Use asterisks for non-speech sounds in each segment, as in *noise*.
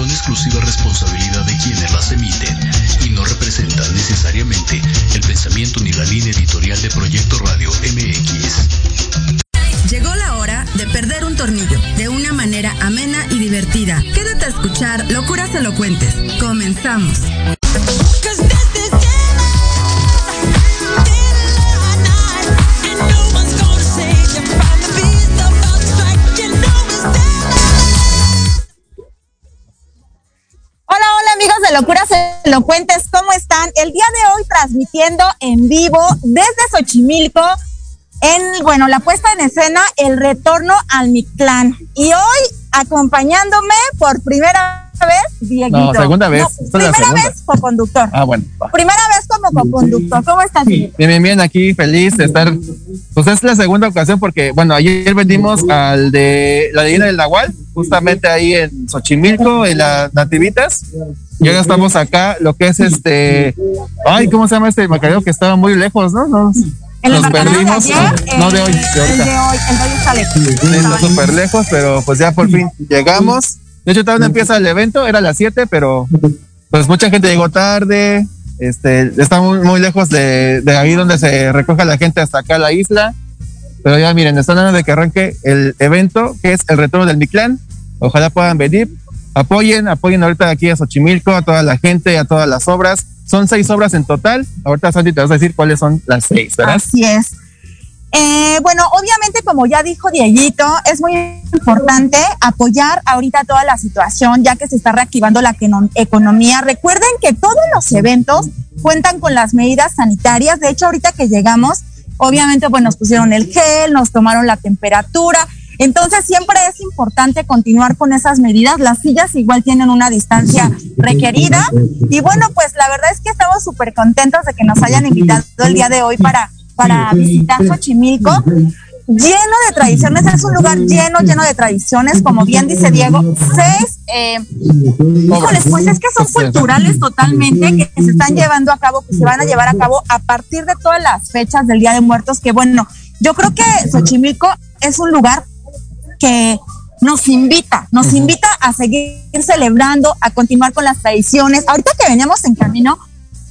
son exclusiva responsabilidad de quienes las emiten y no representan necesariamente el pensamiento ni la línea editorial de Proyecto Radio MX. Llegó la hora de perder un tornillo de una manera amena y divertida. Quédate a escuchar Locuras Elocuentes. Comenzamos. Elocuentes, ¿cómo están? El día de hoy transmitiendo en vivo desde Xochimilco, en, bueno, la puesta en escena, el retorno al Mictlán. Y hoy acompañándome por primera vez, Dieguito. No, segunda vez. primera vez co-conductor. Ah, bueno. Primera vez como co-conductor. ¿Cómo estás? Bien, bien, bien, aquí feliz de estar. Pues es la segunda ocasión porque, bueno, ayer vendimos al de la leyenda del Nahual, justamente ahí en Xochimilco, en las Nativitas. Y ahora estamos acá, lo que es este. Ay, ¿cómo se llama este mercadeo que estaba muy lejos, no? Nos, ¿El nos embarcadero de perdimos. ayer? no, de hoy, El- de El de hoy, el de hoy está lejos. Sí, está súper lejos, pero pues ya por fin llegamos. De hecho, todavía no empieza el evento, era a las 7, pero pues mucha gente llegó tarde. Este, está muy, muy lejos de, de ahí donde se recoge la gente hasta acá a la isla. Pero ya miren, están hablando de que arranque el evento, que es el retorno del Mictlán. Ojalá puedan venir. Apoyen, apoyen ahorita aquí a Xochimilco, a toda la gente, a todas las obras. Son seis obras en total. Ahorita Santi te vas a decir cuáles son las seis, ¿verdad? Así es. Eh, bueno, obviamente, como ya dijo Dieguito, es muy importante apoyar ahorita toda la situación, ya que se está reactivando la economía. Recuerden que todos los eventos cuentan con las medidas sanitarias. De hecho, ahorita que llegamos, obviamente, pues nos pusieron el gel, nos tomaron la temperatura. Entonces, siempre es importante continuar con esas medidas. Las sillas igual tienen una distancia requerida. Y bueno, pues la verdad es que estamos súper contentos de que nos hayan invitado el día de hoy para, para visitar Xochimilco. Lleno de tradiciones, es un lugar lleno, lleno de tradiciones, como bien dice Diego. Seis, eh, híjoles, pues es que son culturales totalmente, que se están llevando a cabo, que se van a llevar a cabo a partir de todas las fechas del Día de Muertos, que bueno, yo creo que Xochimilco es un lugar que nos invita, nos invita a seguir celebrando, a continuar con las tradiciones. Ahorita que veníamos en camino,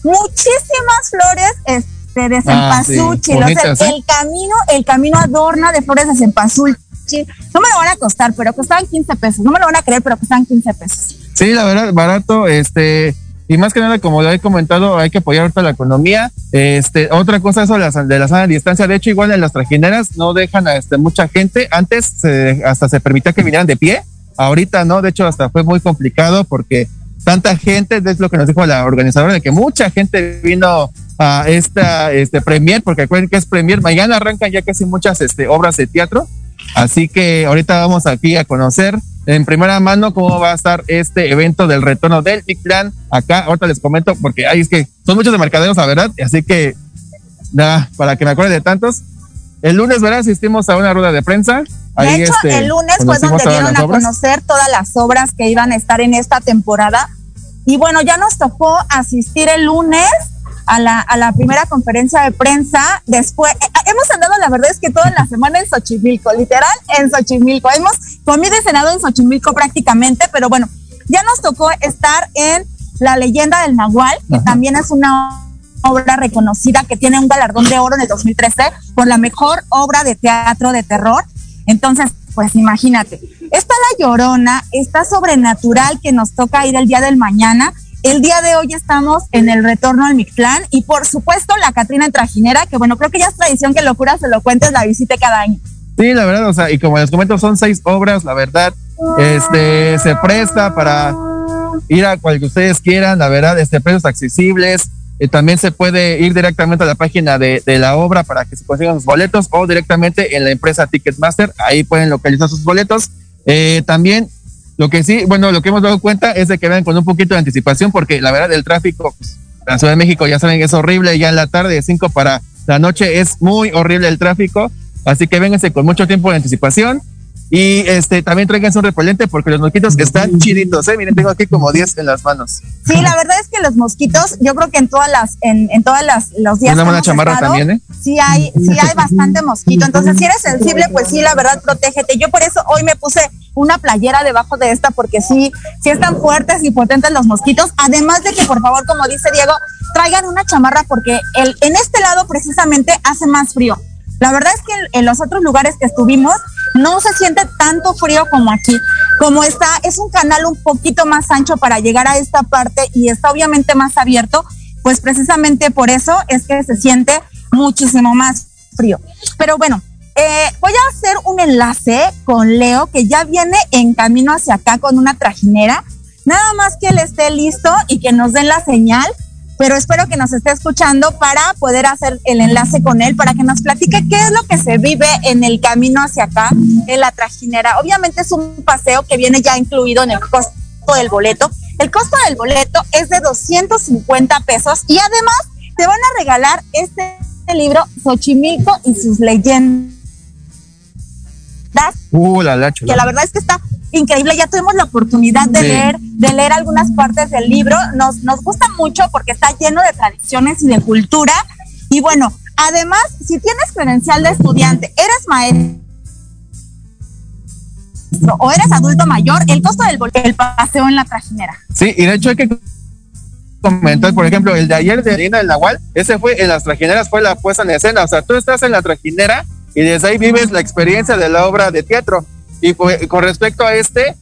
muchísimas flores este, de Ah, sí, cempasúchil, o sea, ¿eh? el camino, el camino adorna de flores de cempasúchil. No me lo van a costar, pero costaban 15 pesos. No me lo van a creer, pero costaban 15 pesos. Sí, la verdad, barato, este, y más que nada, como lo he comentado, hay que apoyar ahorita la economía. Este, otra cosa, eso de la, de sana distancia, de hecho, igual en las trajineras no dejan a este, mucha gente. Antes se- hasta se permitía que vinieran de pie, ahorita no, de hecho, hasta fue muy complicado porque tanta gente, es lo que nos dijo la organizadora, de que mucha gente vino a esta este, premier, porque recuerden que es premier, mañana arrancan ya casi muchas este, obras de teatro. Así que ahorita vamos aquí a conocer en primera mano cómo va a estar este evento del retorno del Big Plan. Acá, ahorita les comento, porque ahí es que son muchos de mercaderos, la verdad. Así que, nada, para que me acuerde de tantos. El lunes, ¿verdad? Asistimos a una rueda de prensa. De hecho, este, el lunes fue donde dieron a obras. conocer todas las obras que iban a estar en esta temporada. Y bueno, ya nos tocó asistir el lunes a la, a la primera conferencia de prensa. Después, eh, hemos andado, la verdad es que toda la semana en Xochimilco, literal en Xochimilco. Hemos comido y cenado en Xochimilco prácticamente, pero bueno, ya nos tocó estar en La leyenda del Nahual, que Ajá. también es una obra reconocida que tiene un galardón de oro en el 2013 por la mejor obra de teatro de terror. Entonces, pues imagínate, está La Llorona, está Sobrenatural que nos toca ir el día del mañana. El día de hoy estamos en el retorno al Mictlán y por supuesto la Catrina en Trajinera, que bueno, creo que ya es tradición que Locura se lo cuentes la visite cada año. Sí, la verdad, o sea, y como les comento, son seis obras, la verdad, este, se presta para ir a cual que ustedes quieran, la verdad, este, precios accesibles, eh, también se puede ir directamente a la página de, de la obra para que se consigan sus boletos o directamente en la empresa Ticketmaster, ahí pueden localizar sus boletos. Eh, también, lo que sí, bueno, lo que hemos dado cuenta es de que vean con un poquito de anticipación, porque la verdad, el tráfico, en la Ciudad de México ya saben es horrible, ya en la tarde de 5 para la noche es muy horrible el tráfico, así que vénganse con mucho tiempo de anticipación. Y este también traigan un repelente porque los mosquitos están chiditos, ¿eh? Miren, tengo aquí como 10 en las manos. Sí, la verdad es que los mosquitos, yo creo que en todas las, en, en todas las, los días. Una chamarra también, ¿eh? Sí hay, sí hay bastante mosquito. Entonces, si eres sensible, pues sí, la verdad, protégete. Yo por eso hoy me puse una playera debajo de esta porque sí, sí están fuertes y potentes los mosquitos. Además de que, por favor, como dice Diego, traigan una chamarra porque el, en este lado precisamente hace más frío. La verdad es que en, los otros lugares que estuvimos no se siente tanto frío como aquí. Como está, es un canal un poquito más ancho para llegar a esta parte y está obviamente más abierto, pues precisamente por eso es que se siente muchísimo más frío. Pero bueno, eh, voy a hacer un enlace con Leo que ya viene en camino hacia acá con una trajinera. Nada más que él esté listo y que nos den la señal pero espero que nos esté escuchando para poder hacer el enlace con él, para que nos platique qué es lo que se vive en el camino hacia acá, en la trajinera. Obviamente es un paseo que viene ya incluido en el costo del boleto. El costo del boleto es de 250 pesos y además te van a regalar este libro Xochimilco y sus leyendas. Uh, la, que la verdad es que está increíble. Ya tuvimos la oportunidad de leer, de leer algunas partes del libro. Nos, nos gusta mucho porque está lleno de tradiciones y de cultura. Y bueno, además, si tienes credencial de estudiante, eres maestro o eres adulto mayor, el costo del el paseo en la trajinera. Sí, y de hecho hay que comentar, por ejemplo, el de ayer de Lina del Nahual, ese fue en las trajineras, fue la puesta en escena. O sea, tú estás en la trajinera y desde ahí vives la experiencia de la obra de teatro. Y con respecto a este,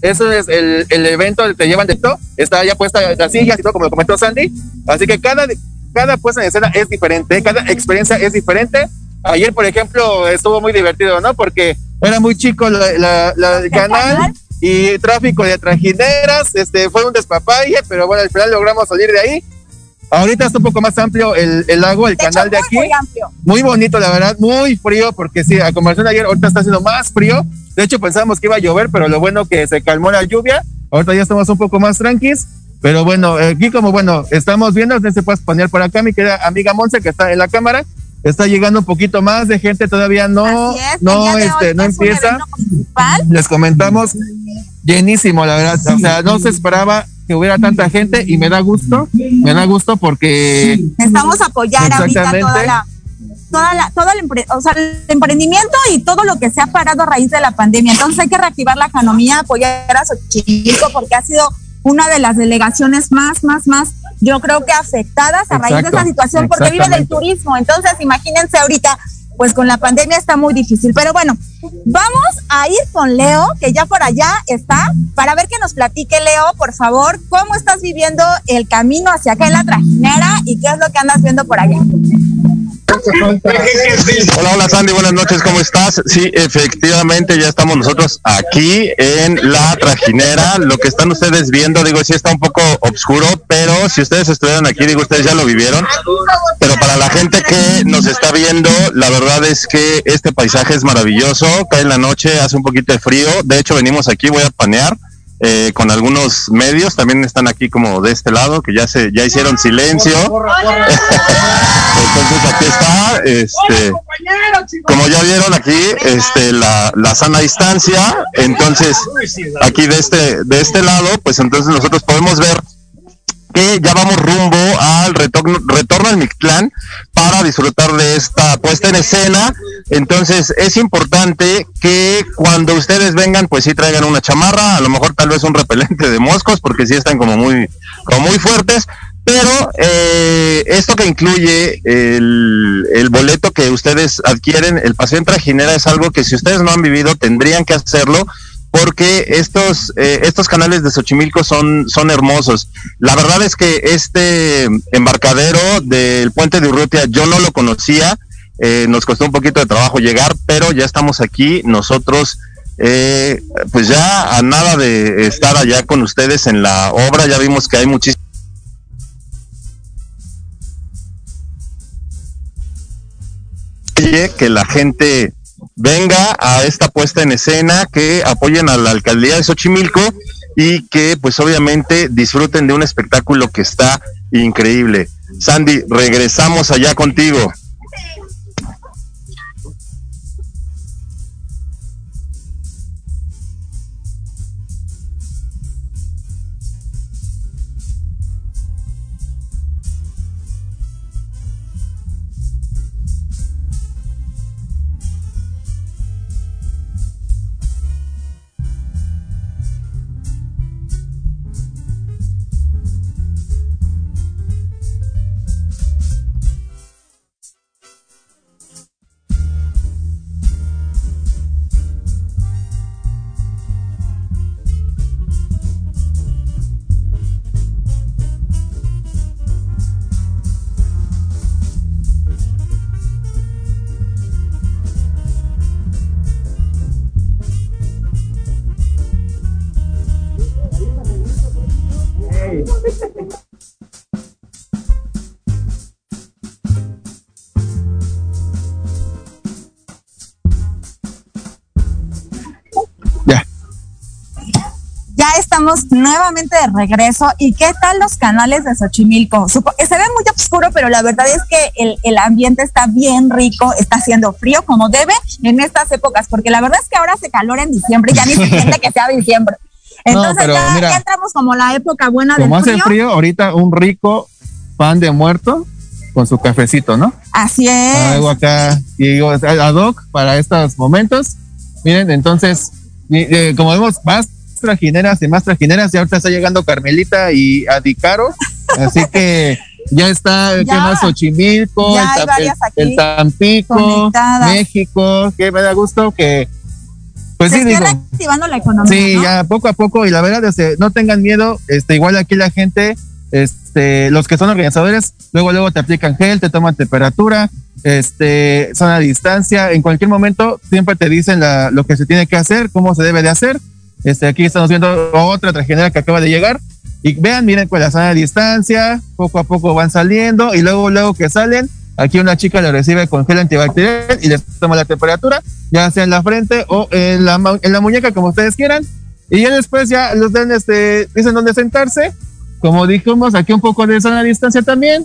eso es el, el evento que te llevan de esto, está ya puesta las sillas y todo, como lo comentó Sandy. Así que cada, cada puesta en escena es diferente, cada experiencia es diferente. Ayer, por ejemplo, estuvo muy divertido, ¿no? Porque era muy chico la, el canal y tráfico de trajineras, este, fue un despapalle, pero bueno, al final logramos salir de ahí Ahorita está un poco más amplio el, el lago, el canal de aquí. Muy, amplio. muy bonito, la verdad, muy frío, porque sí, a comparación de ayer, ahorita está haciendo más frío. De hecho, pensábamos que iba a llover, pero lo bueno que se calmó la lluvia. Ahorita ya estamos un poco más tranquis. Pero bueno, aquí como bueno, estamos viendo, se puede poner por acá mi querida amiga Monse que está en la cámara. Está llegando un poquito más de gente, todavía no, no, este, no empieza. Les comentamos llenísimo, la verdad. O sea, no se esperaba que hubiera tanta gente y me da gusto, me da gusto porque necesitamos apoyar ahorita toda la toda la, todo el, o sea, el emprendimiento y todo lo que se ha parado a raíz de la pandemia. Entonces hay que reactivar la economía, apoyar a Xochimilco porque ha sido una de las delegaciones más, más, más, yo creo que afectadas a raíz de esa situación porque vive del turismo. Entonces imagínense ahorita pues con la pandemia está muy difícil. Pero bueno, vamos a ir con Leo, que ya por allá está, para ver que nos platique, Leo, por favor, cómo estás viviendo el camino hacia acá en la trajinera y qué es lo que andas viendo por allá. Hola, hola Sandy, buenas noches, ¿cómo estás? Sí, efectivamente, ya estamos nosotros aquí en la trajinera. Lo que están ustedes viendo, digo, sí está un poco oscuro, pero si ustedes estuvieron aquí, digo, ustedes ya lo vivieron. Pero para la gente que nos está viendo, la verdad es que este paisaje es maravilloso. Cae en la noche, hace un poquito de frío. De hecho, venimos aquí, voy a panear eh, con algunos medios, también están aquí como de este lado, que ya se ya hicieron silencio. Entonces aquí está, este, como ya vieron aquí, este, la, la sana distancia. Entonces aquí de este de este lado, pues entonces nosotros podemos ver que ya vamos rumbo al retorno, retorno al Mictlán disfrutar de esta puesta en escena. Entonces es importante que cuando ustedes vengan, pues sí traigan una chamarra, a lo mejor tal vez un repelente de moscos, porque sí están como muy, como muy fuertes. Pero eh, esto que incluye el, el, boleto que ustedes adquieren, el paseo en trajinera, es algo que si ustedes no han vivido tendrían que hacerlo porque estos, eh, estos canales de Xochimilco son, son hermosos. La verdad es que este embarcadero del puente de Urrutia yo no lo conocía, eh, nos costó un poquito de trabajo llegar, pero ya estamos aquí nosotros. Eh, pues ya a nada de estar allá con ustedes en la obra, ya vimos que hay muchísimo que la gente venga a esta puesta en escena, que apoyen a la alcaldía de Xochimilco y que pues obviamente disfruten de un espectáculo que está increíble. Sandy, regresamos allá contigo. Estamos nuevamente de regreso. ¿Y qué tal los canales de Xochimilco? se ve muy oscuro, pero la verdad es que el, ambiente está bien rico, está haciendo frío como debe en estas épocas, porque la verdad es que ahora se calora en diciembre, ya ni se siente que sea diciembre. *laughs* Entonces ya, entramos como la época buena del frío. Como hace frío, ahorita un rico pan de muerto con su cafecito, ¿no? Así es. Algo acá, y digo, ad hoc para estos momentos. Miren, entonces, eh, como vemos, más trajineras y más trajineras, y ahorita está llegando Carmelita y Adicaro, así que ya está, ¿qué más? Xochimilco, el, Tampico, México, que me da gusto que pues sí, digo, reactivando la economía. Sí, ya poco a poco, y la verdad, este, no tengan miedo, este, igual aquí la gente, este, los que son organizadores, luego, luego te aplican gel, te toman temperatura, este, son a distancia, en cualquier momento siempre te dicen la, lo que se tiene que hacer, cómo se debe de hacer. Este, aquí estamos viendo otra tragedia que acaba de llegar. Y vean, miren con la sana distancia, poco a poco van saliendo y luego, luego que salen, aquí una chica le recibe con gel antibacterial y les toma la temperatura, ya sea en la frente o en la, en la muñeca, como ustedes quieran. Y ya después ya los den, este, dicen dónde sentarse. Como dijimos, aquí un poco de sana distancia también.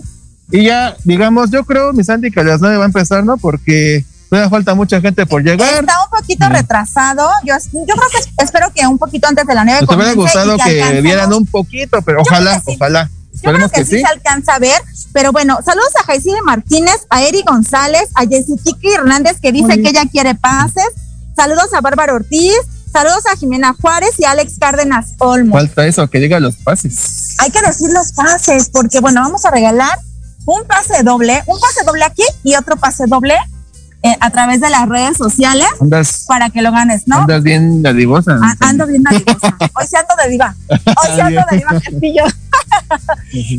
Y ya, digamos, yo creo, mi Santi, que a las nueve va a empezar, ¿no? Porque todavía falta mucha gente por llegar. Está un poquito retrasado. Yo, yo creo que espero que un poquito antes de la nueve. Me hubiera gustado que, vieran un poquito, pero ojalá, ojalá. Yo creo que, sí, se alcanza a ver. Pero bueno, saludos a Jaisine Martínez, a Eri González, a Jessica Hernández, que dice que ella quiere pases. Saludos a Bárbara Ortiz. Saludos a Jimena Juárez y Alex Cárdenas Olmo. Falta eso, que diga los pases. Hay que decir los pases, porque bueno, vamos a regalar un pase doble, un pase doble aquí y otro pase doble eh, a través de las redes sociales para que lo ganes, ¿no? Andas bien dadivosa. Ah, ando bien dadivosa. Hoy se ando de diva. *laughs* Hoy se ando de diva Castillo.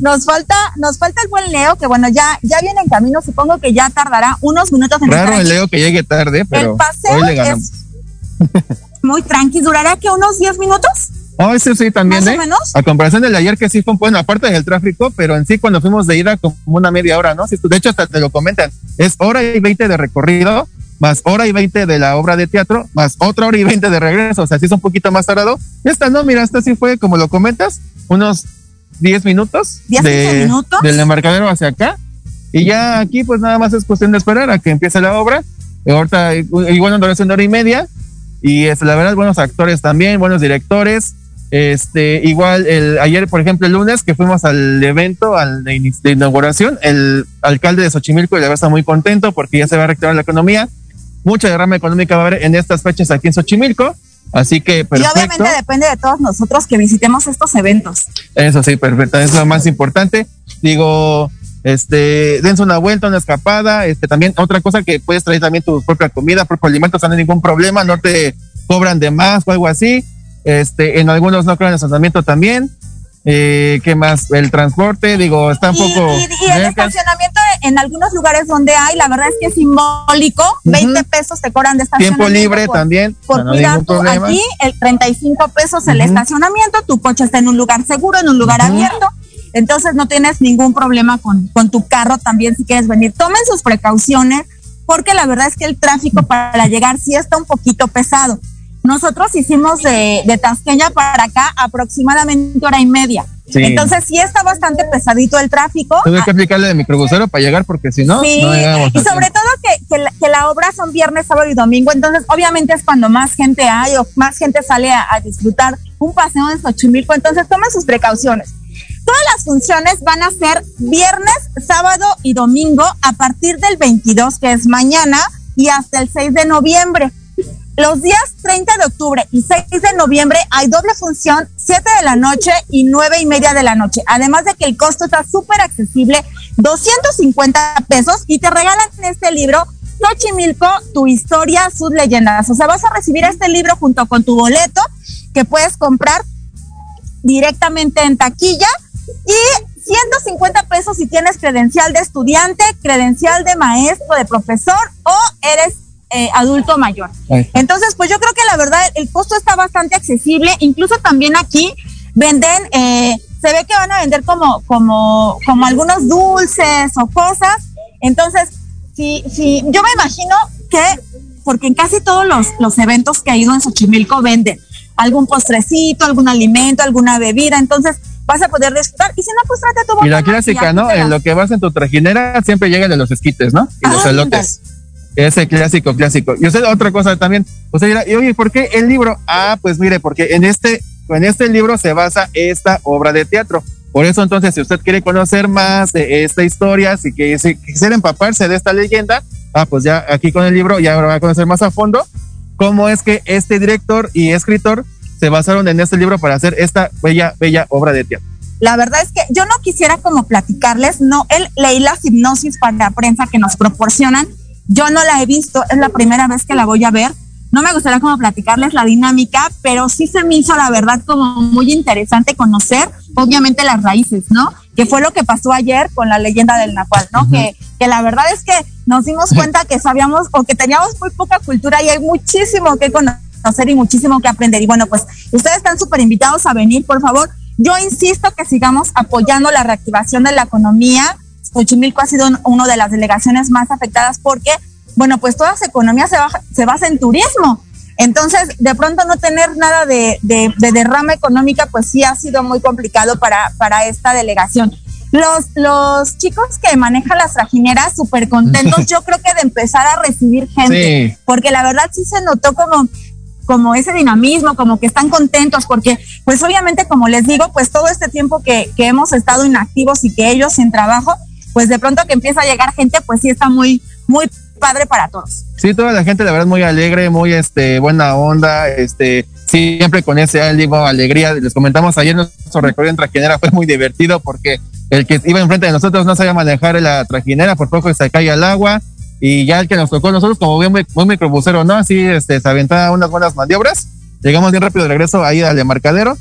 nos falta, nos falta el buen Leo, que bueno, ya, ya viene en camino, supongo que ya tardará unos minutos en Raro el Leo que llegue tarde, pero el paseo hoy le ganamos. Es muy tranqui, ¿durará que unos 10 minutos? Oh, ese sí también, ¿eh? A comparación del ayer que sí fue, bueno, aparte del tráfico, pero en sí cuando fuimos de ida como una media hora, ¿no? De hecho, hasta te lo comentan, es hora y veinte de recorrido, más hora y veinte de la obra de teatro, más otra hora y veinte de regreso, o sea, sí es un poquito más tardado. Esta no, mira, esta sí fue, como lo comentas, unos diez minutos. de, minutos? Del embarcadero hacia acá. Y ya aquí, pues nada más es cuestión de esperar a que empiece la obra. Y ahorita, igual una duración de hora y media. Y es, la verdad, buenos actores también, buenos directores este, igual el ayer, por ejemplo, el lunes que fuimos al evento, al de, inauguración, el alcalde de Xochimilco ya está muy contento porque ya se va a reactivar la economía. Mucha derrama económica va a haber en estas fechas aquí en Xochimilco. Así que perfecto. Y obviamente depende de todos nosotros que visitemos estos eventos. Eso sí, perfecto. es lo más importante. Digo, este, dense una vuelta, una escapada. Este, también otra cosa que puedes traer también tu propia comida, propio alimento, no hay ningún problema, no te cobran de más o algo así. Este, en algunos no creo en estacionamiento también. Eh, ¿Qué más? El transporte, digo, está un poco. Y, el estacionamiento en algunos lugares donde hay, la verdad es que es simbólico. 20 pesos te cobran de estacionamiento. Tiempo libre también. Por cuidar aquí, el 35 pesos el estacionamiento. Tu coche está en un lugar seguro, en un lugar abierto. Entonces no tienes ningún problema con, con tu carro también si quieres venir. Tomen sus precauciones, porque la verdad es que el tráfico para llegar sí está un poquito pesado. Nosotros hicimos de, de Tasqueña para acá aproximadamente hora y media. Entonces sí está bastante pesadito el tráfico. Tuve que aplicarle de microbusero para llegar porque si no, sí. no Y sobre todo que, que, la, obra son viernes, sábado y domingo, entonces obviamente es cuando más gente hay o más gente sale a, disfrutar un paseo en Xochimilco, entonces tomen sus precauciones. Todas las funciones van a ser viernes, sábado y domingo a partir del 22, que es mañana, y hasta el 6 de noviembre. Los días 30 de octubre y 6 de noviembre hay doble función, 7 de la noche y 9 y media de la noche. Además de que el costo está súper accesible, 250 pesos y te regalan este libro, Xochimilco, tu historia, sus leyendas. O sea, vas a recibir este libro junto con tu boleto que puedes comprar directamente en taquilla y 150 pesos si tienes credencial de estudiante, credencial de maestro, de profesor o eres eh, adulto mayor. Entonces, pues yo creo que la verdad el costo está bastante accesible. Incluso también aquí venden, eh, se ve que van a vender como, como, como algunos dulces o cosas. Entonces, si, si, yo me imagino que, porque en casi todos los, los eventos que ha ido en Xochimilco venden algún postrecito, algún alimento, alguna bebida. Entonces, vas a poder disfrutar. Y si no, pues trate tu Y la clásica, ¿no? En lo que vas en tu trajinera siempre llegan de los esquites, ¿no? Y los elotes. Ese clásico, clásico. Y usted, otra cosa también, usted dirá, y oye, ¿por qué el libro? Ah, pues mire, porque en este, en este libro se basa esta obra de teatro. Por eso entonces, si usted quiere conocer más de esta historia, si, que, si quisiera empaparse de esta leyenda, ah, pues ya aquí con el libro ya va a conocer más a fondo cómo es que este director y escritor se basaron en este libro para hacer esta bella, bella obra de teatro. La verdad es que yo no quisiera como platicarles, no, él leí las hipnosis para la prensa que nos proporcionan, yo no la he visto, es la primera vez que la voy a ver, no me gustaría como platicarles la dinámica, pero sí se me hizo la verdad como muy interesante conocer, obviamente, las raíces, ¿no? Que fue lo que pasó ayer con la leyenda del Nahual, ¿no? que, que la verdad es que nos dimos cuenta que sabíamos o que teníamos muy poca cultura y hay muchísimo que conocer y muchísimo que aprender. Y bueno, pues ustedes están súper invitados a venir, por favor. Yo insisto que sigamos apoyando la reactivación de la economía. Xochimilco ha sido una de las delegaciones más afectadas porque bueno, pues toda su economía se, se basa en turismo. Entonces, de pronto no tener nada de, de, derrama económica, pues sí ha sido muy complicado para, para esta delegación. Los, los chicos que manejan las trajineras, súper contentos, *laughs* yo creo que de empezar a recibir gente, porque la verdad sí se notó como, como ese dinamismo, como que están contentos, porque pues obviamente, como les digo, pues todo este tiempo que, que hemos estado inactivos y que ellos sin trabajo, pues de pronto que empieza a llegar gente, pues sí está muy, muy padre para todos. Sí, toda la gente, la verdad, muy alegre, muy este, buena onda, este, siempre con ese ánimo, alegría. Les comentamos ayer nuestro recorrido en trajinera fue muy divertido porque el que iba enfrente de nosotros no sabía manejar la trajinera, por poco se caía al agua. Y ya el que nos tocó nosotros, como bien muy, muy microbusero, ¿no? Así este, se aventaba unas buenas maniobras. Llegamos bien rápido de regreso ahí al demarcadero.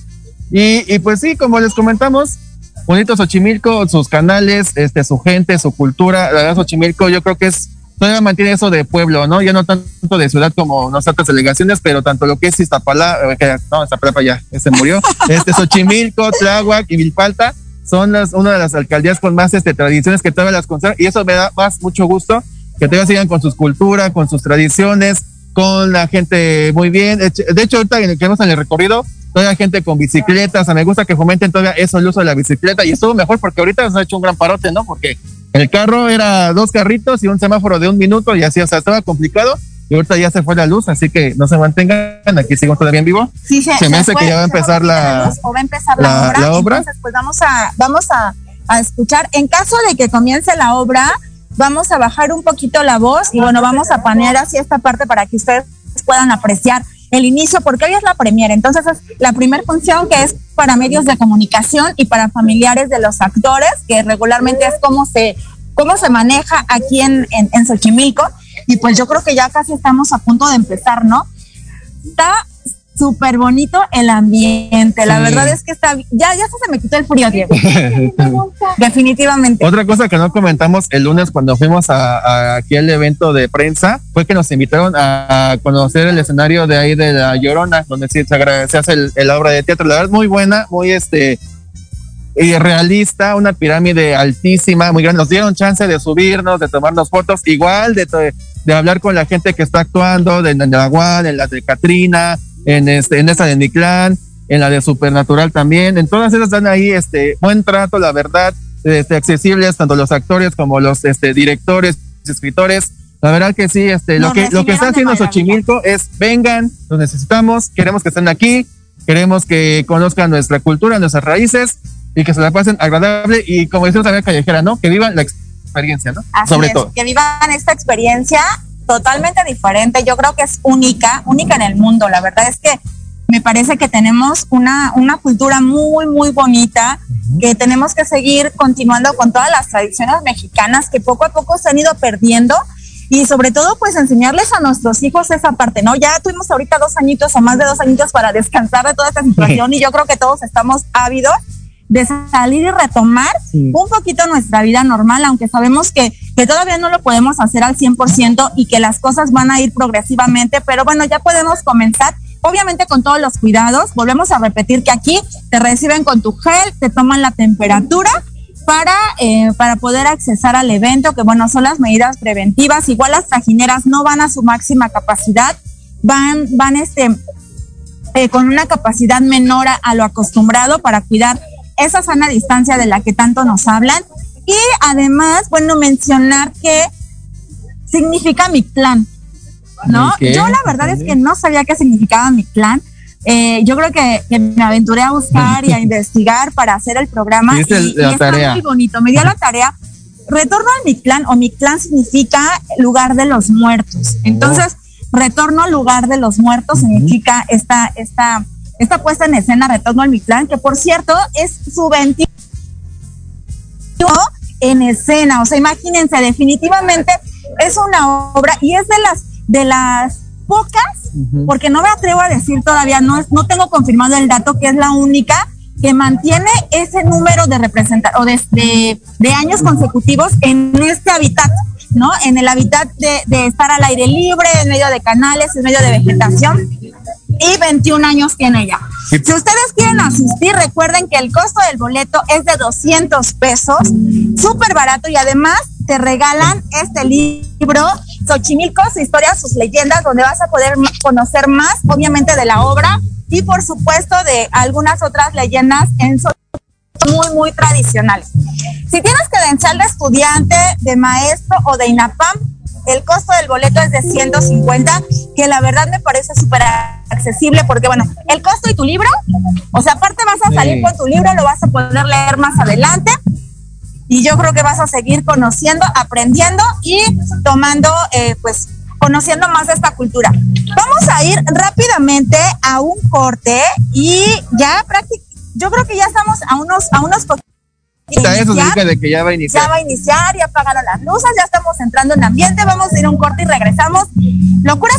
Y, y pues sí, como les comentamos, bonito Xochimilco, sus canales, este, su gente, su cultura. La verdad, Xochimilco yo creo que es todavía mantiene eso de pueblo, ¿no? Ya no tanto de ciudad como nuestras delegaciones, pero tanto lo que es Iztapalapa, eh, no, Iztapalapa ya, se murió, *laughs* este Xochimilco, Tláhuac y Vilpalta son las, una de las alcaldías con más este, tradiciones que todavía las conservan y eso me da más mucho gusto que todavía sigan con sus culturas, con sus tradiciones, con la gente muy bien. De hecho, ahorita que vemos en el recorrido, todavía gente con bicicletas, o sea, me gusta que fomenten todavía eso, el uso de la bicicleta y estuvo mejor porque ahorita se ha hecho un gran parote, ¿no? Porque el carro era dos carritos y un semáforo de un minuto y así, o sea, estaba complicado. Y ahorita ya se fue la luz, así que no se mantengan, aquí sigo todavía en vivo. Sí, se, se me hace que ya va a empezar la, o va a empezar la, obra. Entonces, pues vamos a, vamos a, a escuchar. En caso de que comience la obra, vamos a bajar un poquito la voz y bueno, vamos a panear así esta parte para que ustedes puedan apreciar el inicio, porque hoy es la premiere. Entonces, es la primera función que es para medios de comunicación y para familiares de los actores, que regularmente es cómo se, cómo se maneja aquí en, en, en Xochimilco. Y pues yo creo que ya casi estamos a punto de empezar, ¿no? Está súper bonito el ambiente. La verdad es que está, ya, ya se me quitó el frío, Diego. *laughs* Definitivamente. Otra cosa que no comentamos el lunes cuando fuimos a, aquí al evento de prensa fue que nos invitaron a, conocer el escenario de ahí de la Llorona, donde se, se hace el, obra de teatro. La verdad, muy buena, muy este y realista, una pirámide altísima, muy grande. Nos dieron chance de subirnos, de tomarnos fotos, igual de, de hablar con la gente que está actuando, de Nahual, de la de Catrina, en, este, en esta de Niclán, en la de Supernatural también. En todas esas dan ahí este buen trato, la verdad, este, accesibles, tanto los actores como los este, directores, escritores. La verdad que sí, este, lo que, lo que está haciendo Xochimilco es vengan, los necesitamos, queremos que estén aquí, queremos que conozcan nuestra cultura, nuestras raíces y que se la pasen agradable y como decimos también callejera, ¿no? Que vivan la experiencia, ¿no? Sobre todo. Que vivan esta experiencia totalmente diferente. Yo creo que es única, única en el mundo. La verdad es que me parece que tenemos una, una cultura muy, muy bonita, que tenemos que seguir continuando con todas las tradiciones mexicanas que poco a poco se han ido perdiendo y sobre todo pues enseñarles a nuestros hijos esa parte, ¿no? Ya tuvimos ahorita dos añitos o más de dos añitos para descansar de toda esta *laughs* situación y yo creo que todos estamos ávidos de salir y retomar un poquito nuestra vida normal, aunque sabemos que, que todavía no lo podemos hacer al 100% y que las cosas van a ir progresivamente, pero bueno, ya podemos comenzar obviamente con todos los cuidados. Volvemos a repetir que aquí te reciben con tu gel, te toman la temperatura para, eh, para poder accesar al evento, que bueno, son las medidas preventivas. Igual las trajineras no van a su máxima capacidad, van, van este, eh, con una capacidad menor a, lo acostumbrado para cuidar esa sana distancia de la que tanto nos hablan. Y además, bueno, mencionar que significa mi plan, ¿no? Yo la verdad es que no sabía qué significaba mi plan. Eh, yo creo que, me aventuré a buscar y a *laughs* investigar para hacer el programa. y, está muy bonito. Me dio la *laughs* tarea. Retorno al Mictlán o Mictlán significa lugar de los muertos. Entonces, retorno al lugar de los muertos significa esta, esta, esta puesta en escena, retorno al Mictlán, que por cierto es su 21 en escena. O sea, imagínense, definitivamente es una obra y es de las, de las pocas, porque no me atrevo a decir todavía, no, no tengo confirmado el dato, que es la única que mantiene ese número de representar o de, de, años consecutivos en este hábitat, ¿no? En el hábitat de, de, estar al aire libre, en medio de canales, en medio de vegetación, y 21 años tiene ella. Si ustedes quieren asistir, recuerden que el costo del boleto es de 200 pesos, súper barato, y además te regalan este libro, Xochimilco, su historia, sus leyendas, donde vas a poder conocer más, obviamente, de la obra y, por supuesto, de algunas otras leyendas en muy, muy tradicionales. Si tienes credencial de estudiante, de maestro o de INAPAM, el costo del boleto es de 150, que la verdad me parece súper accesible porque, bueno, el costo y tu libro, o sea, aparte vas a salir con tu libro, lo vas a poder leer más adelante y yo creo que vas a seguir conociendo, aprendiendo y tomando, eh, pues, conociendo más de esta cultura. Vamos a ir rápidamente a un corte y ya prácticamente, yo creo que ya estamos a unos, a unos eso significa de que ya va a iniciar. Ya va a iniciar, ya apagaron las luces, ya estamos entrando en ambiente, vamos a ir a un corte y regresamos. Locuras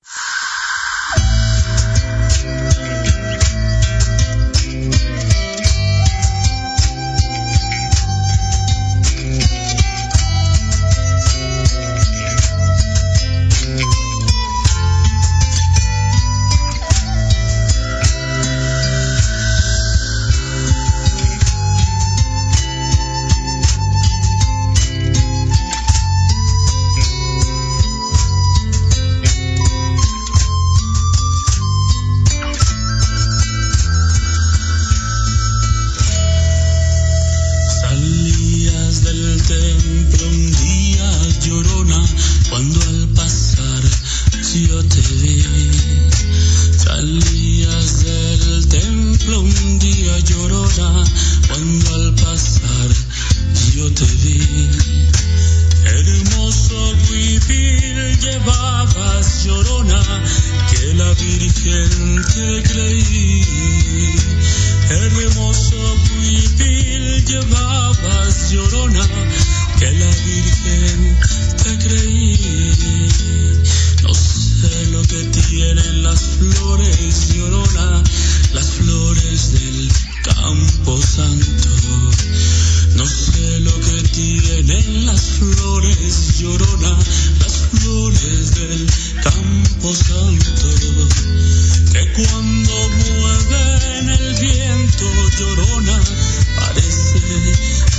Llorona.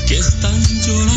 Que no se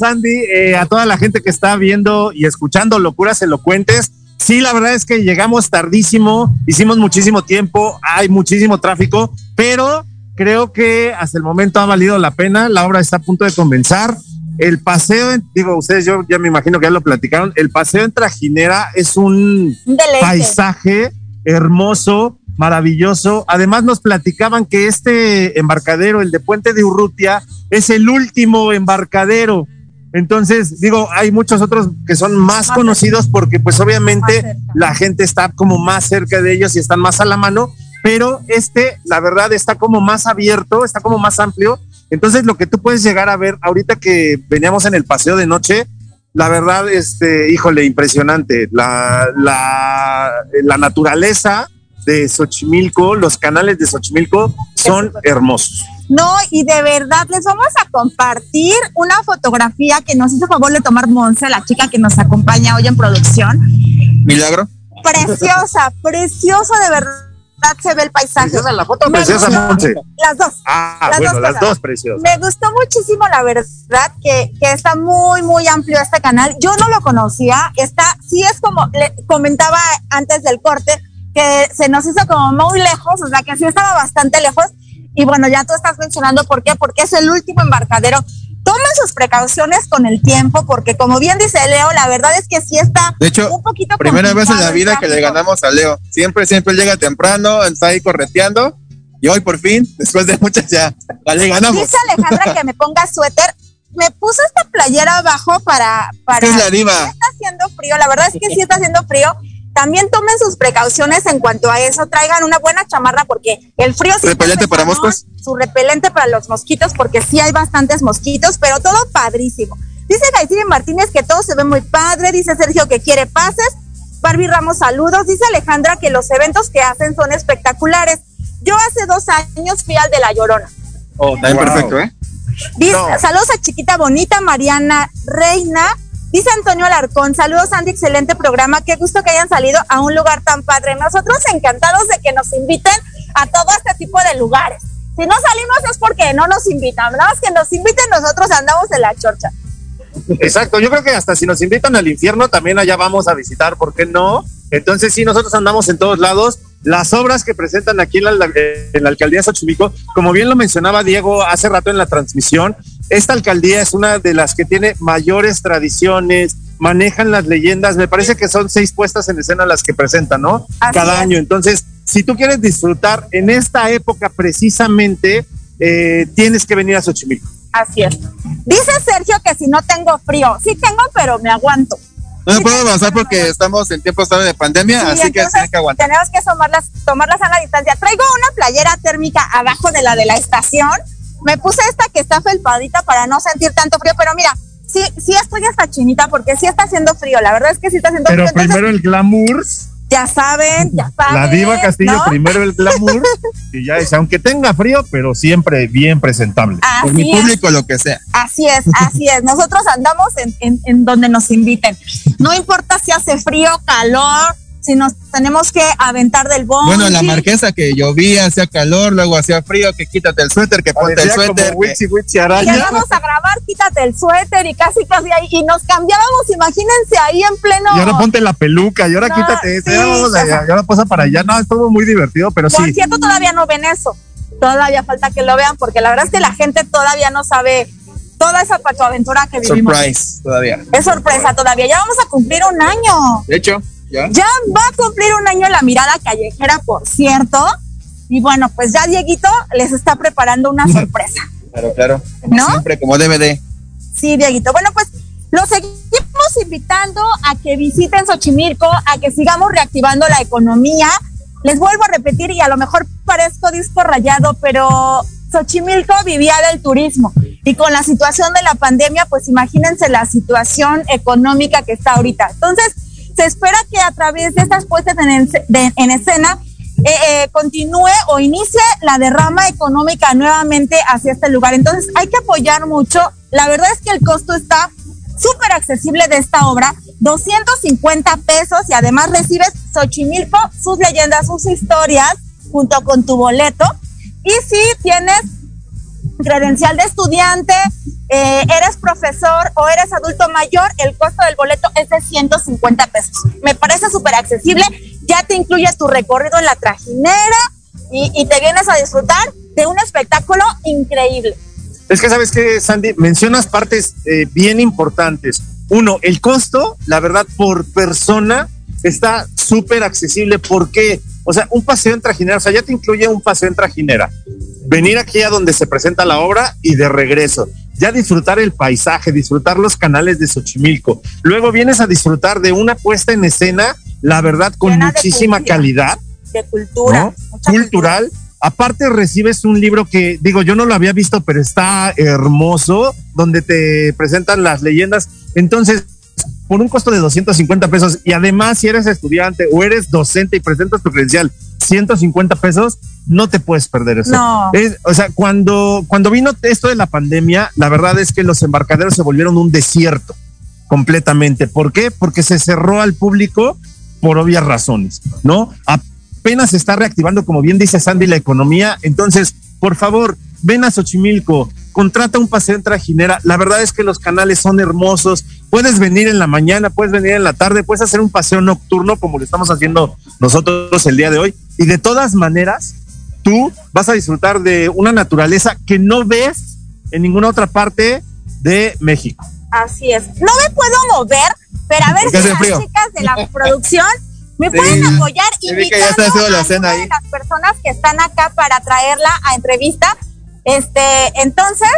hola, ¿qué tal, Sandy? Eh, a toda la gente que está viendo y escuchando Locuras Elocuentes. Sí, la verdad es que llegamos tardísimo, hicimos muchísimo tiempo, hay muchísimo tráfico, pero creo que hasta el momento ha valido la pena. La obra está a punto de comenzar. El paseo, digo, ustedes yo ya me imagino que ya lo platicaron, el paseo en Trajinera es un paisaje hermoso, maravilloso. Además nos platicaban que este embarcadero, el de Puente de Urrutia, es el último embarcadero. Entonces, digo, hay muchos otros que son más, conocidos porque pues obviamente la gente está como más cerca de ellos y están más a la mano, pero este, la verdad, está como más abierto, está como más amplio. Entonces, lo que tú puedes llegar a ver ahorita que veníamos en el paseo de noche, la verdad, este, híjole, impresionante. La, la, la naturaleza de Xochimilco, los canales de Xochimilco son hermosos. No, y de verdad les vamos a compartir una fotografía que nos hizo favor de tomar Monse, la chica que nos acompaña hoy en producción. Milagro. Preciosa, *laughs* precioso de verdad se ve el paisaje. Preciosa la foto, preciosa Monse. Las dos. Ah, las bueno, dos las dos preciosas. Me gustó muchísimo, la verdad, que, que está muy, muy amplio este canal. Yo no lo conocía, está, sí es como, le comentaba antes del corte, que se nos hizo como muy lejos, o sea que sí estaba bastante lejos. Y bueno, ya tú estás mencionando por qué, porque es el último embarcadero. Tomen sus precauciones con el tiempo, porque como bien dice Leo, la verdad es que sí está de hecho, un poquito primera vez en la vida que le ganamos a Leo. Siempre, siempre llega temprano, está ahí correteando. Y hoy por fin, *laughs* después de muchas ya, le ganamos. Dice Alejandra que me ponga suéter. Me puso esta playera abajo para... para es la diva. Está haciendo frío, la verdad es que sí está haciendo frío también tomen sus precauciones en cuanto a eso, traigan una buena chamarra porque el frío sí repelente para moscos, su repelente para los mosquitos porque sí hay bastantes mosquitos, pero todo padrísimo. Dice Gaisiri Martínez que todo se ve muy padre, dice Sergio que quiere pases, Barbie Ramos saludos, dice Alejandra que los eventos que hacen son espectaculares. Yo hace dos años fui al de La Llorona. Oh, también perfecto, ¿eh? Dice, Saludos a Chiquita Bonita, Mariana Reina, Dice Antonio Alarcón, saludos Andy, excelente programa, qué gusto que hayan salido a un lugar tan padre. Nosotros encantados de que nos inviten a todo este tipo de lugares. Si no salimos es porque no nos invitan, nada más que nos inviten nosotros andamos en la chorcha. Exacto, yo creo que hasta si nos invitan al infierno también allá vamos a visitar, ¿por qué no? Entonces sí, nosotros andamos en todos lados. Las obras que presentan aquí en la, en la alcaldía de Xochimilco, como bien lo mencionaba Diego hace rato en la transmisión, esta alcaldía es una de las que tiene mayores tradiciones, manejan las leyendas, me parece que son seis puestas en escena las que presentan, ¿no? Cada año. Entonces, si tú quieres disfrutar en esta época precisamente, eh, tienes que venir a Xochimilco. Así es. Dice Sergio que si no tengo frío, sí tengo, pero me aguanto. No me puedo avanzar porque estamos en tiempos de pandemia, así que tienes que aguantar. Tenemos que tomar las, tomar las a la distancia. Traigo una playera térmica abajo de la de la estación me puse esta que está felpadita para no sentir tanto frío, pero mira, sí, sí estoy hasta chinita porque sí está haciendo frío. La verdad es que sí está haciendo frío. Pero primero el glamour. Ya saben, ya saben. La diva Castillo, primero el glamour. *laughs* y ya es, aunque tenga frío, pero siempre bien presentable. Por mi público, lo que sea. Así es, así es. Nosotros andamos en, en, en donde nos inviten. No importa si hace frío, calor, si nos tenemos que aventar del bono. Bueno, la marquesa que llovía, hacía calor, luego hacía frío, que quítate el suéter, que ponte el suéter. Como witchy, witchy araña. Y vamos a grabar, quítate el suéter y casi casi ahí. Y nos cambiábamos, imagínense ahí en pleno. Y ahora ponte la peluca, y ahora quítate ese, sí, vamos allá, y ahora pasa para allá. No, estuvo muy divertido, pero Por sí. Por cierto, todavía no ven eso. Todavía falta que lo vean, porque la verdad es que la gente todavía no sabe toda esa aventura que vivimos. Surprise, todavía. Es sorpresa todavía. Ya vamos a cumplir un año. De hecho. ¿Ya? ya va a cumplir un año la mirada callejera, por cierto. Y bueno, pues ya Dieguito les está preparando una *laughs* sorpresa. Claro, claro. ¿No? Siempre como DVD. Sí, Dieguito. Bueno, pues los seguimos invitando a que visiten Xochimilco, a que sigamos reactivando la economía. Les vuelvo a repetir, y a lo mejor parezco disco rayado, pero Xochimilco vivía del turismo. Y con la situación de la pandemia, pues imagínense la situación económica que está ahorita. Entonces, se espera que a través de estas puestas en, escena eh, eh, continúe o inicie la derrama económica nuevamente hacia este lugar. Entonces hay que apoyar mucho. La verdad es que el costo está súper accesible de esta obra, 250 pesos y además recibes Xochimilco, sus leyendas, sus historias junto con tu boleto. Y si tienes credencial de estudiante, eh, eres profesor o eres adulto mayor, el costo del boleto es de 150 pesos. Me parece súper accesible, ya te incluye tu recorrido en la trajinera y, te vienes a disfrutar de un espectáculo increíble. Es que sabes que, Sandy, mencionas partes eh, bien importantes. Uno, el costo, la verdad, por persona está súper accesible. ¿Por qué? O sea, un paseo en trajinera, o sea, ya te incluye un paseo en trajinera. Venir aquí a donde se presenta la obra y de regreso. Ya disfrutar el paisaje, disfrutar los canales de Xochimilco. Luego vienes a disfrutar de una puesta en escena, la verdad, con Llena muchísima calidad. De cultura. cultural. Aparte recibes un libro que, digo, yo no lo había visto, pero está hermoso, donde te presentan las leyendas. Entonces, por un costo de 250 pesos, y además si eres estudiante o eres docente y presentas tu credencial, 150 pesos, no te puedes perder eso. No. Es- o sea, cuando, cuando vino esto de la pandemia, la verdad es que los embarcaderos se volvieron un desierto completamente. ¿Por qué? Porque se cerró al público por obvias razones, ¿no? Apenas se está reactivando, como bien dice Sandy, la economía. Entonces, por favor, ven a Xochimilco, contrata un paseo en trajinera. La verdad es que los canales son hermosos. Puedes venir en la mañana, puedes venir en la tarde, puedes hacer un paseo nocturno como lo estamos haciendo nosotros el día de hoy. Y de todas maneras, tú vas a disfrutar de una naturaleza que no ves en ninguna otra parte de México. Así es. No me puedo mover, pero a ver si las frío. chicas de la *laughs* producción me Sí. pueden apoyar que ya está haciendo la a cena ahí. las personas que están acá para traerla a entrevista. Este, entonces,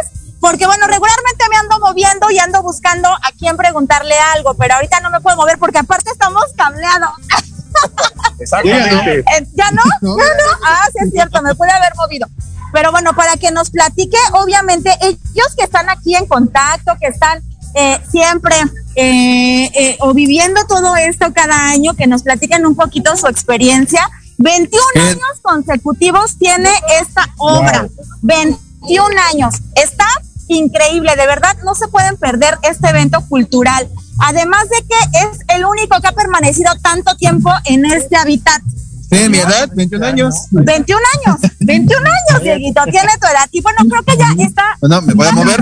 porque bueno, regularmente me ando moviendo y ando buscando a quién preguntarle algo, pero ahorita no me puedo mover porque aparte estamos cableados. Exactamente. Eh, ¿Ya no? ¿Ya no? Ah, sí es cierto, me pude haber movido. Pero bueno, para que nos platique, obviamente, ellos que están aquí en contacto, que están eh, siempre eh, eh, o viviendo todo esto cada año, que nos platiquen un poquito su experiencia. 21 ¿Qué? años consecutivos tiene esta obra. 21 años. Está increíble, de verdad, no se pueden perder este evento cultural. Además de que es el único que ha permanecido tanto tiempo en este hábitat. Sí, mi edad, 21 años. 21 años, 21 años, Dieguito, tiene tu edad. Y bueno, creo que ya está. No, no, me voy a mover.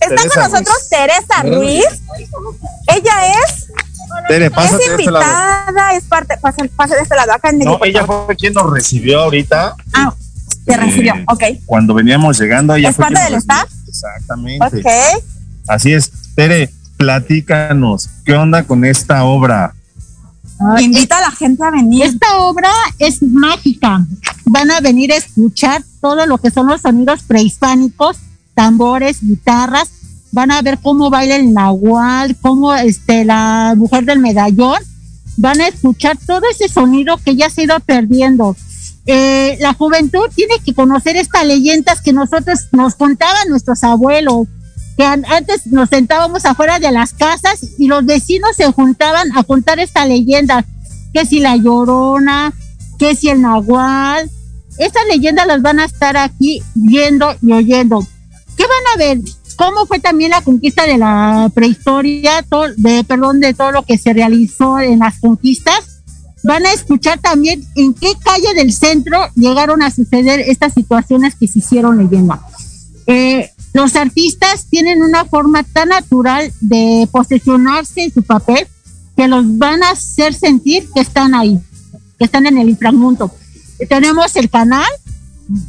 Está Teresa con nosotros Teresa Ruiz. Ella es, Tere, es de este lado. invitada, es parte, pase, pase de este lado, acá en No, ella fue quien nos recibió ahorita. Ah, te recibió, Eh, ok. Cuando veníamos llegando, ella ¿Es fue parte del recibió. Exactamente. Ok. Así es. Tere, platícanos, ¿qué onda con esta obra? Invita a la gente a venir. Esta obra es mágica. Van a venir a escuchar todo lo que son los sonidos prehispánicos, tambores, guitarras. Van a ver cómo baila el nahual, cómo este, la mujer del medallón. Van a escuchar todo ese sonido que ya se ha ido perdiendo. Eh, la juventud tiene que conocer estas leyendas que nosotros nos contaban nuestros abuelos, que an- antes nos sentábamos afuera de las casas y los vecinos se juntaban a contar esta leyenda, que si la llorona, que si el nahual, estas leyendas las van a estar aquí viendo y oyendo. ¿Qué van a ver? ¿Cómo fue también la conquista de la prehistoria, de, perdón, de todo lo que se realizó en las conquistas? Van a escuchar también en qué calle del centro llegaron a suceder estas situaciones que se hicieron leyenda. Eh, los artistas tienen una forma tan natural de posesionarse en su papel que los van a hacer sentir que están ahí, que están en el inframundo. Tenemos el canal,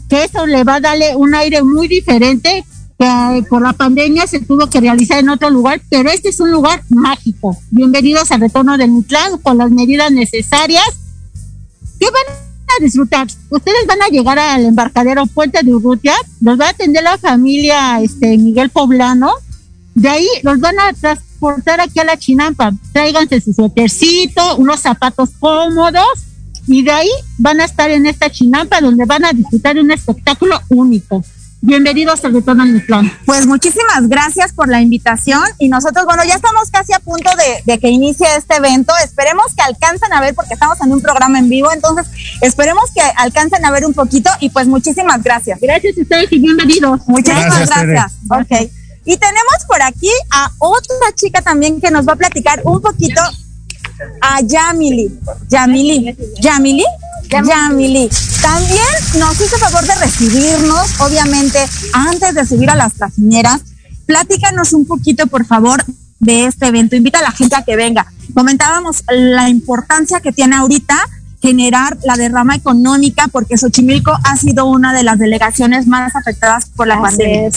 que eso le va a darle un aire muy diferente, que por la pandemia se tuvo que realizar en otro lugar, pero este es un lugar mágico. Bienvenidos al retorno del Mitlán con las medidas necesarias. ¿Qué van a disfrutar? Ustedes van a llegar al embarcadero Puente de Urrutia, los va a atender la familia este, Miguel Poblano, de ahí los van a transportar aquí a la Chinampa. Tráiganse su suétercito, unos zapatos cómodos y de ahí van a estar en esta Chinampa donde van a disfrutar de un espectáculo único. Bienvenidos al retorno al plan. Pues muchísimas gracias por la invitación y nosotros, bueno, ya estamos casi a punto de, de que inicie este evento. Esperemos que alcancen a ver porque estamos en un programa en vivo, entonces esperemos que alcancen a ver un poquito y pues muchísimas gracias. Gracias a ustedes y bienvenidos. Muchísimas Gracias, gracias. Ok. Y tenemos por aquí a otra chica también que nos va a platicar un poquito a Yamili. Yamili. Yamili. Yamili. También nos hizo favor de recibirnos, obviamente, antes de subir a las trajineras. Platícanos un poquito, por favor, de este evento. Invita a la gente a que venga. Comentábamos la importancia que tiene ahorita generar la derrama económica porque Xochimilco ha sido una de las delegaciones más afectadas por la pandemia.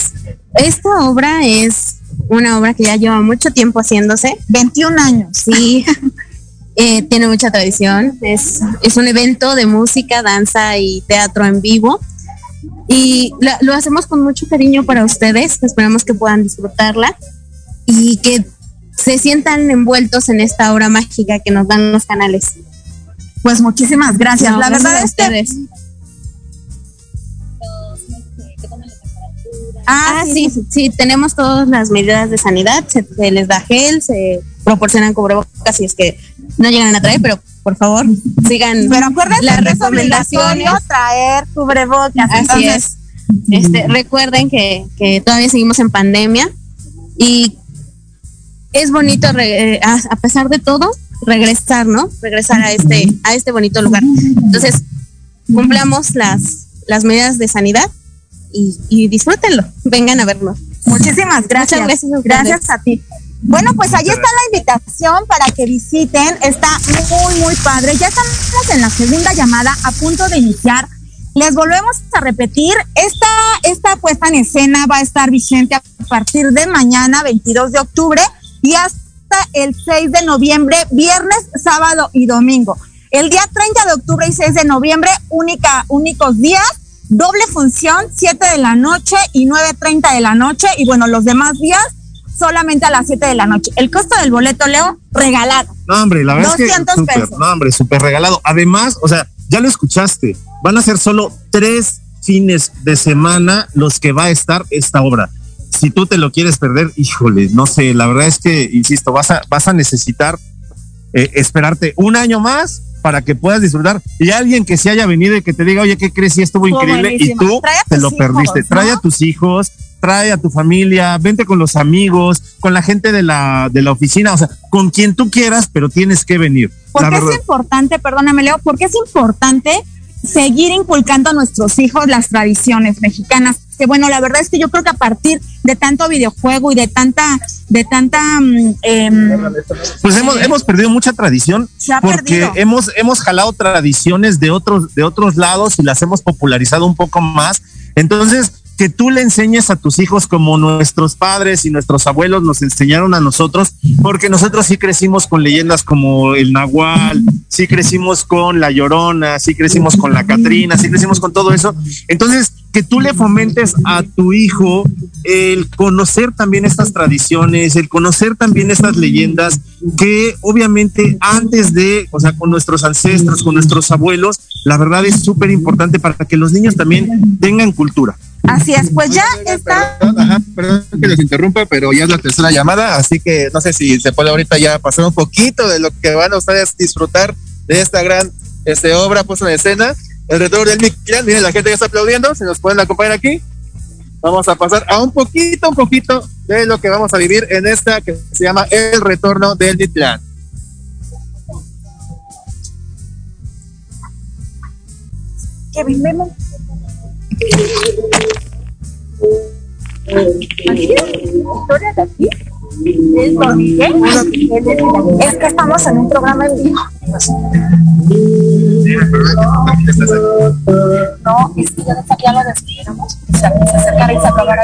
Esta obra es una obra que ya lleva mucho tiempo haciéndose. 21 años. Sí. *laughs* Eh, tiene mucha tradición. Es, es un evento de música, danza y teatro en vivo. Y lo, lo hacemos con mucho cariño para ustedes. Esperamos que puedan disfrutarla y que se sientan envueltos en esta obra mágica que nos dan los canales. Pues muchísimas gracias. No, la gracias verdad a es que ustedes. Ah, Ah, sí, sí, tenemos todas las medidas de sanidad, se, se les da gel, se proporcionan cubrebocas si es que no llegan a traer, pero por favor sigan Pero acuérdense las recomendaciones. traer cubrebocas. Así entonces, es. Este, recuerden que, que todavía seguimos en pandemia y es bonito, re- eh, a, a pesar de todo, regresar, ¿no? Regresar a este, a este bonito lugar. Entonces, cumplamos las, las medidas de sanidad y, y disfrútenlo. Vengan a verlo. Muchísimas gracias. Muchas gracias a. Gracias a ti. Bueno, pues ahí está la invitación para que visiten. Está muy, muy padre. Ya estamos en la segunda llamada, a punto de iniciar. Les volvemos a repetir, esta, esta puesta en escena va a estar vigente a partir de mañana, 22 de octubre, y hasta el 6 de noviembre, viernes, sábado y domingo. El día 30 de octubre y 6 de noviembre, única, únicos días, doble función, 7 de la noche y 9.30 de la noche, y bueno, los demás días solamente a las 7 de la noche. El costo del boleto, Leo, regalado. No, hombre, la verdad 200 es que súper, pesos. no, hombre, súper regalado. Además, o sea, ya lo escuchaste, van a ser solo tres fines de semana los que va a estar esta obra. Si tú te lo quieres perder, híjole, no sé, la verdad es que, insisto, vas a, vas a necesitar eh, esperarte un año más para que puedas disfrutar. Y alguien que se haya venido y que te diga, oye, ¿qué crees? Sí, estuvo Estuvo increíble. Y tú te lo hijos, perdiste. ¿no? Trae a tus hijos, trae a tu familia, vente con los amigos, con la gente de la, de la oficina, o sea, con quien tú quieras, pero tienes que venir. Porque verdad. es importante, perdóname Leo, porque es importante seguir inculcando a nuestros hijos las tradiciones mexicanas. Que bueno, la verdad es que yo creo que a partir de tanto videojuego y de tanta, de tanta, mm, em, Pues hemos, hemos perdido mucha tradición porque perdido. hemos, hemos jalado tradiciones de otros, de otros lados y las hemos popularizado un poco más. Entonces, que tú le enseñes a tus hijos como nuestros padres y nuestros abuelos nos enseñaron a nosotros, porque nosotros sí crecimos con leyendas como el Nahual, sí crecimos con la Llorona, sí crecimos con la Catrina, sí crecimos con todo eso. Entonces, que tú le fomentes a tu hijo el conocer también estas tradiciones, el conocer también estas leyendas que obviamente antes de, o sea, con nuestros ancestros, con nuestros abuelos, la verdad es súper importante para que los niños también tengan cultura. Así es, pues ya está. Perdón, ajá, perdón que les interrumpa, pero ya es la tercera llamada, así que no sé si se puede ahorita ya pasar un poquito de lo que van a ustedes disfrutar de esta gran este, obra puesta en escena. El retorno del Mictlán, miren, la gente ya está aplaudiendo, se nos pueden acompañar aquí. Vamos a pasar a un poquito, un poquito de lo que vamos a vivir en esta que se llama El Retorno del Mictlán. Kevin, vemos. ¿Historia de? ¿Es? Es que estamos en un programa en vivo. No, es que ya, ya lo despidiéramos. Se, se acercara y se acabara.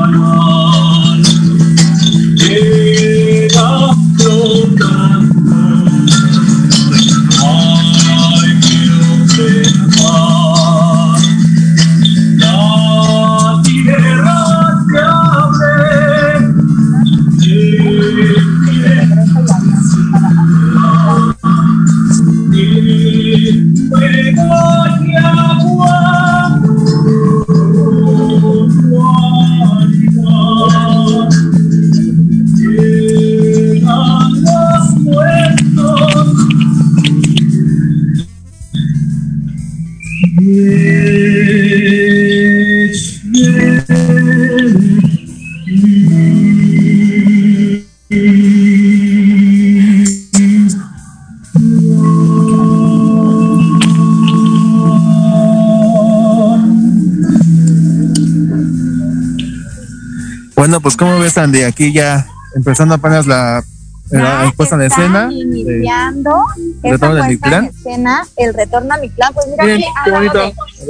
Bueno, pues como ves, Andy, aquí ya empezando apenas la, la Ya puesta en escena. de- Iniciando ¿El esta retorno de puesta en escena, el retorno a Mictlán. Pues mira, aquí qué bonito de,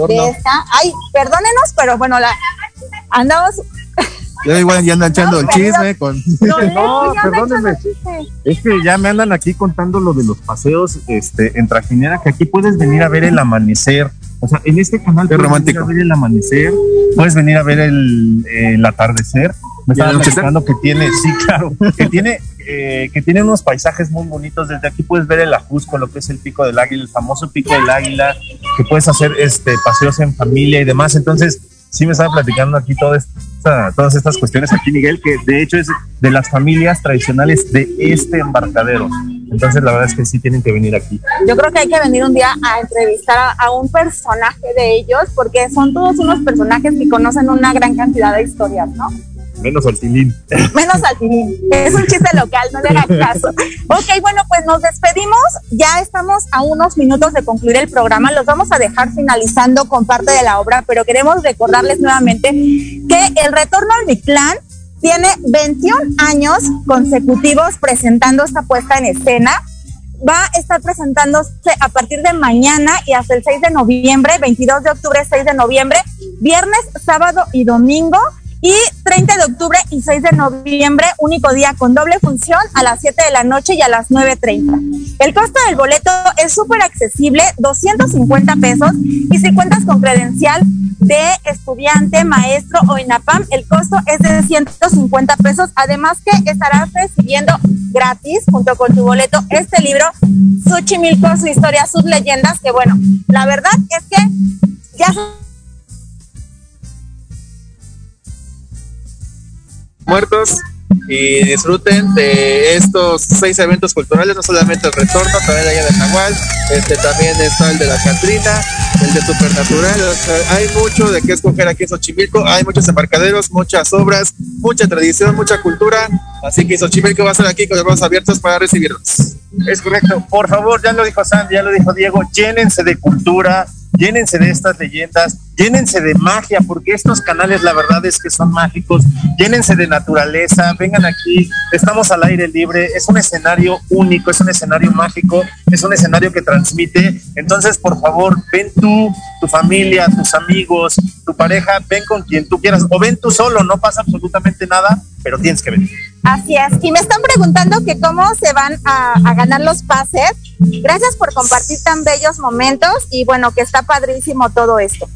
de esta. Ay, perdónenos, pero bueno, la andamos. Ya igual ya andan echando el chisme con. No, perdónenme. Es que ya me andan aquí contando lo de los paseos este, en trajinera, que aquí puedes venir a ver el amanecer. O sea, en este canal Qué puedes romántico. venir a ver el amanecer, puedes venir a ver el, el atardecer. Me ¿Y el estaban platicando que tiene, sí, claro, que tiene, eh, que tiene unos paisajes muy bonitos. Desde aquí puedes ver el Ajusco, lo que es el pico del águila, el famoso pico del águila, que puedes hacer este paseos en familia y demás. Entonces, sí me estaba platicando aquí esta- todas estas cuestiones aquí, Miguel, que de hecho es de las familias tradicionales de este embarcadero. Entonces, la verdad es que sí tienen que venir aquí. Yo creo que hay que venir un día a entrevistar a, a un personaje de ellos, porque son todos unos personajes que conocen una gran cantidad de historias, ¿no? Menos al tilín. *laughs* Menos al Tirín. Es un chiste local, no le hagan *laughs* caso. Ok, bueno, pues nos despedimos. Ya estamos a unos minutos de concluir el programa. Los vamos a dejar finalizando con parte de la obra, pero queremos recordarles nuevamente que el Retorno al Mictlán tiene 21 años consecutivos presentando esta puesta en escena. Va a estar presentándose a partir de mañana y hasta el 6 de noviembre, 22 de octubre, 6 de noviembre, viernes, sábado y domingo. Y 30 de octubre y 6 de noviembre, único día con doble función a las 7 de la noche y a las 9.30. El costo del boleto es súper accesible, 250 pesos. Y si cuentas con credencial de estudiante, maestro o INAPAM, el costo es de 150 pesos. Además que estarás recibiendo gratis, junto con tu boleto, este libro, Xochimilco, su historia, sus leyendas, que bueno, la verdad es que ya muertos y disfruten de estos seis eventos culturales, no solamente el retorno, también Guía del Nahual, este, también está el de la Catrina, el de Supernatural, o sea, hay mucho de qué escoger aquí en Xochimilco, hay muchos embarcaderos, muchas obras, mucha tradición, mucha cultura, así que Xochimilco va a estar aquí con los brazos abiertos para recibirnos. Es correcto. Por favor, ya lo dijo Sandy, ya lo dijo Diego, llénense de cultura, llénense de estas leyendas, llénense de magia, porque estos canales la verdad es que son mágicos, llénense de naturaleza, vengan aquí, estamos al aire libre, es un escenario único, es un escenario mágico, es un escenario que transmite, entonces por favor, ven tú, tu familia, tus amigos, tu pareja, ven con quien tú quieras, o ven tú solo, no pasa absolutamente nada, pero tienes que venir. Así es. Y me están preguntando que cómo se van a, a ganar los pases. Gracias por compartir tan bellos momentos y bueno, que está padrísimo todo esto.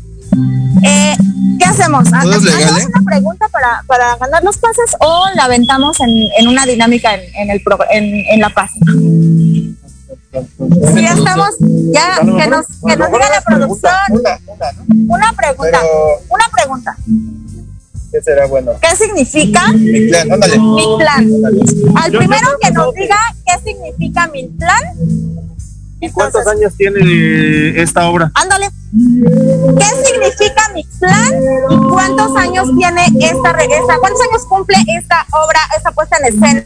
Eh, ¿Qué hacemos? ¿Hacemos ¿eh? una pregunta para, para ganar los pases o la aventamos en, en una dinámica en, en el progr- en, en la página? Sí, ya estamos, ya, que nos, que nos diga la producción. Una pregunta, una pregunta. ¿Qué será bueno? ¿Qué significa Mictlán, ándale. Mictlán? Al primero que nos diga qué significa Mictlán, ¿Y cuántos Entonces- años tiene esta obra? ándale. ¿Qué significa Mictlán y cuántos años tiene esta, re- esta- cuántos años cumple esta obra, esta puesta en escena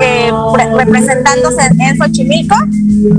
eh, pre- representándose en, Xochimilco?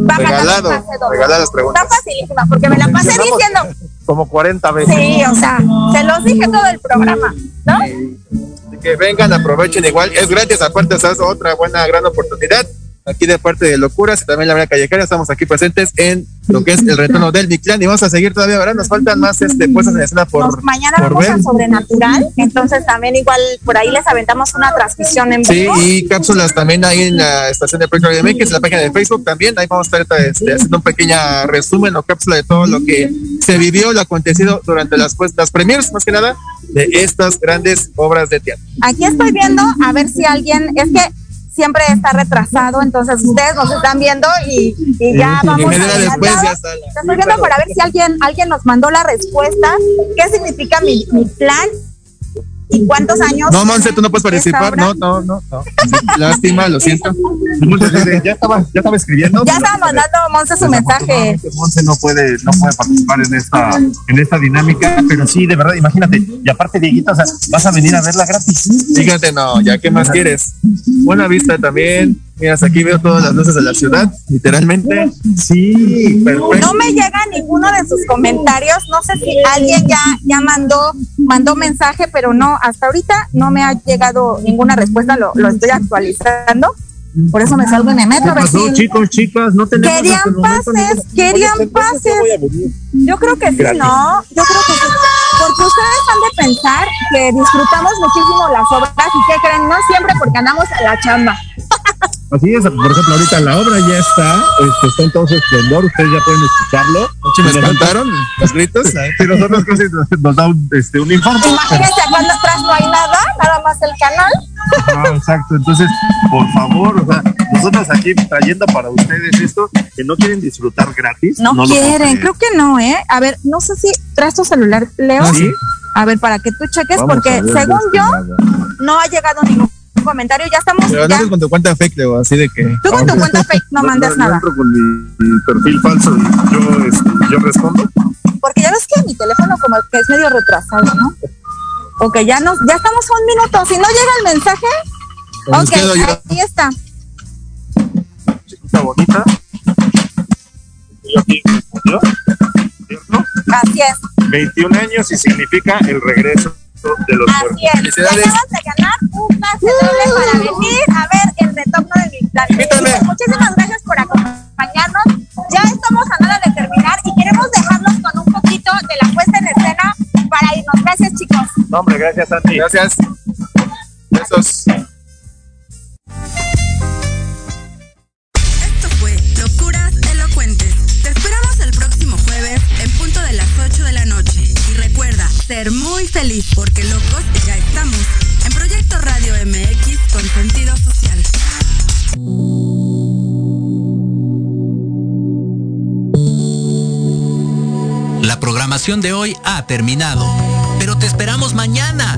Va Regalado, regalada las preguntas. Está facilísima porque me la pasé diciendo, Como 40 veces. sí, o sea, se los dije todo el programa, ¿no? Así que vengan, aprovechen igual. Es gratis, aparte, esa es otra buena, gran oportunidad. Aquí de parte de Locuras y también la Vera Callejera, estamos aquí presentes en lo que es el retorno del Mictlán y vamos a seguir todavía, ¿verdad? Nos faltan más este, puestas en escena por, Nos- mañana por vamos ver. a Sobrenatural, entonces también igual por ahí les aventamos una transmisión en Sí, vivo. y cápsulas también ahí en la estación de Proyecto MX, en la página de Facebook también. Ahí vamos a estar este, haciendo un pequeño resumen o cápsula de todo lo que se vivió, lo acontecido durante las, pues, las premiers, más que nada, de estas grandes obras de teatro. Aquí estoy viendo a ver si alguien, es que siempre está retrasado, entonces ustedes nos están viendo y, y ya Y vamos hora después ya adelantados. está la- Estoy viendo para ver si alguien, alguien nos mandó la respuesta, qué significa mi, mi plan y cuántos años. No, Monse, tú no puedes participar. No, no, no, no. Lástima, lo siento. ya estaba, ya estaba escribiendo. Ya estaba mandando Monse su mensaje. Monse no puede, no puede participar en esta, en esta dinámica, pero sí, de verdad, imagínate. Y aparte, Dieguito, o sea, vas a venir a verla gratis. Fíjate, no, ya qué más quieres. Buena vista también. Mira, aquí veo todas las luces de la ciudad, literalmente. Sí, perfecto. No me llega ninguno de sus comentarios. No sé si alguien ya, ya mandó, mandó mensaje, pero no, hasta ahorita no me ha llegado ninguna respuesta. Lo, lo estoy actualizando. Por eso me salgo y me meto ¿Qué a ver pasó, si chicos, chicas? No tenemos hasta querían el momento pases, ningún- querían Entonces, ¿cuándo pases. voy a venir? Yo creo que sí, Gracias. ¿no? Yo creo que sí. Porque ustedes han de pensar que disfrutamos muchísimo las obras y que creen, no siempre porque andamos a la chamba. *laughs* Así es, por ejemplo, ahorita la obra ya está, este, está en todo su esplendor, ustedes ya pueden escucharlo. Me espantaron los gritos. *laughs* Sí, nosotros casi nos, nos da un, este, un infarto. Imagínense cuando atrás no hay nada, nada más el canal. Ah, exacto, entonces, por favor, o sea, nosotros aquí trayendo para ustedes esto, que no quieren disfrutar gratis. No, quieren, creo que no, ¿eh? A ver, no sé si traes tu celular, Leo. ¿Ah, sí? A ver, para que tú cheques, Vamos porque ver, según este, yo, nada. no ha llegado ningún comentario. Ya estamos, Pero ya. no con tu cuenta fake, Leo, así de que. Tú con tu cuenta fake no mandes yo nada. entro con mi, mi perfil falso y yo, este, yo respondo. Porque ya ves que mi teléfono como que es medio retrasado, ¿no? Ok, ya nos, ya estamos a un minuto. Si no llega el mensaje, Pues ok, yo. ahí está. Chiquita bonita. Yo aquí me respondió, ¿cierto? Así es, 21 años y significa el regreso de los muertos. así es. Te Felicidades. acabas de ganar un pase doble para venir a ver el retorno de mi plan. Muchísimas gracias por acompañarnos. Ya estamos a nada de terminar y queremos dejarlos con un poquito de la puesta en escena para irnos. Gracias, chicos. No, hombre, gracias, Santi. Gracias. Besos. Ser muy feliz porque locos ya estamos. En Proyecto Radio MX con sentido social. La programación de hoy ha terminado, pero te esperamos mañana